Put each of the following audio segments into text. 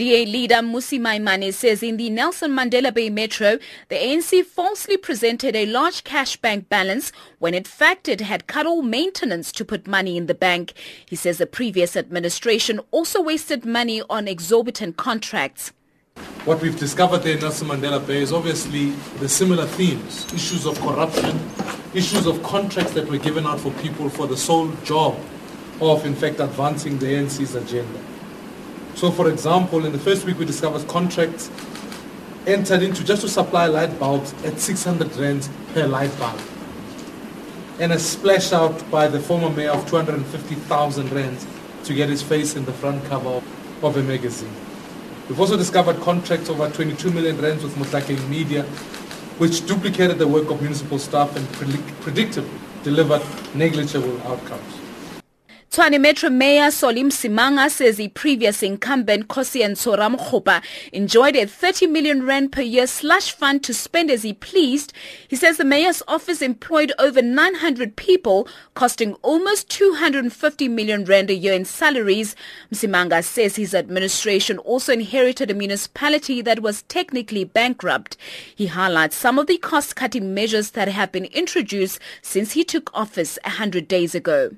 DA leader Mmusi Maimane says in the Nelson Mandela Bay Metro, the ANC falsely presented a large cash bank balance when in fact it had cut all maintenance to put money in the bank. He says the previous administration also wasted money on exorbitant contracts. What we've discovered there in Nelson Mandela Bay is obviously the similar themes, issues of corruption, issues of contracts that were given out for people for the sole job of, in fact, advancing the ANC's agenda. So, for example, in the first week we discovered contracts entered into just to supply light bulbs at 600 rand per light bulb. And a splash out by the former mayor of 250,000 rand to get his face in the front cover of a magazine. We've also discovered contracts over 22 million rands with Mohlakeng Media, which duplicated the work of municipal staff and predictably delivered negligible outcomes. Tshwane Metro Mayor Solly Msimanga says the previous incumbent Kosian Soram enjoyed a 30 million rand per year slush fund to spend as he pleased. He says the mayor's office employed over 900 people, costing almost 250 million rand a year in salaries. Msimanga says his administration also inherited a municipality that was technically bankrupt. He highlights some of the cost-cutting measures that have been introduced since he took office 100 days ago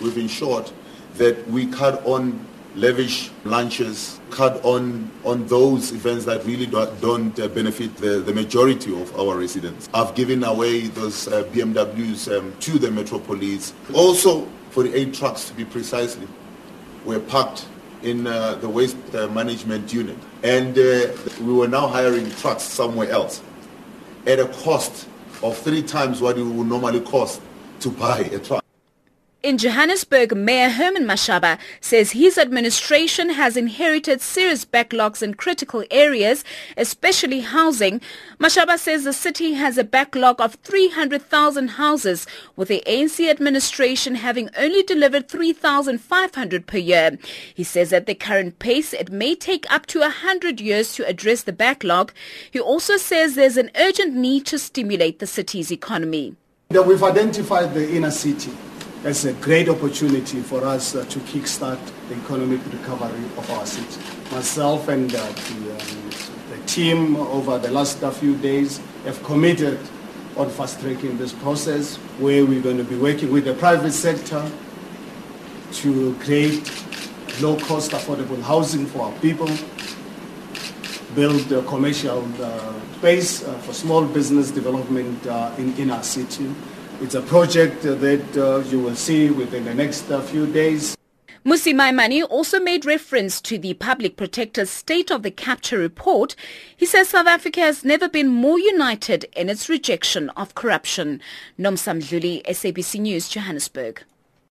we've ensured that we cut on lavish lunches, cut on, on those events that really don't, don't uh, benefit the, the majority of our residents. I've given away those uh, BMWs um, to the metropolis. Also, for the eight trucks to be precisely, were parked in uh, the waste uh, management unit. And uh, we were now hiring trucks somewhere else at a cost of three times what it would normally cost to buy a truck. In Johannesburg, Mayor Herman Mashaba says his administration has inherited serious backlogs in critical areas, especially housing. Mashaba says the city has a backlog of 300,000 houses, with the ANC administration having only delivered 3,500 per year. He says at the current pace, it may take up to 100 years to address the backlog. He also says there's an urgent need to stimulate the city's economy. That We've identified the inner city as a great opportunity for us uh, to kickstart the economic recovery of our city. Myself and uh, the, um, the, team over the last few days have committed on fast-tracking this process where we're going to be working with the private sector to create low-cost affordable housing for our people, build a commercial uh, space uh, for small business development uh, in, in our city, it's a project that uh, you will see within the next uh, few days. Mmusi Maimane also made reference to the Public Protector's State of the Capture report. He says South Africa has never been more united in its rejection of corruption. Nomsa Mdluli, SABC News, Johannesburg.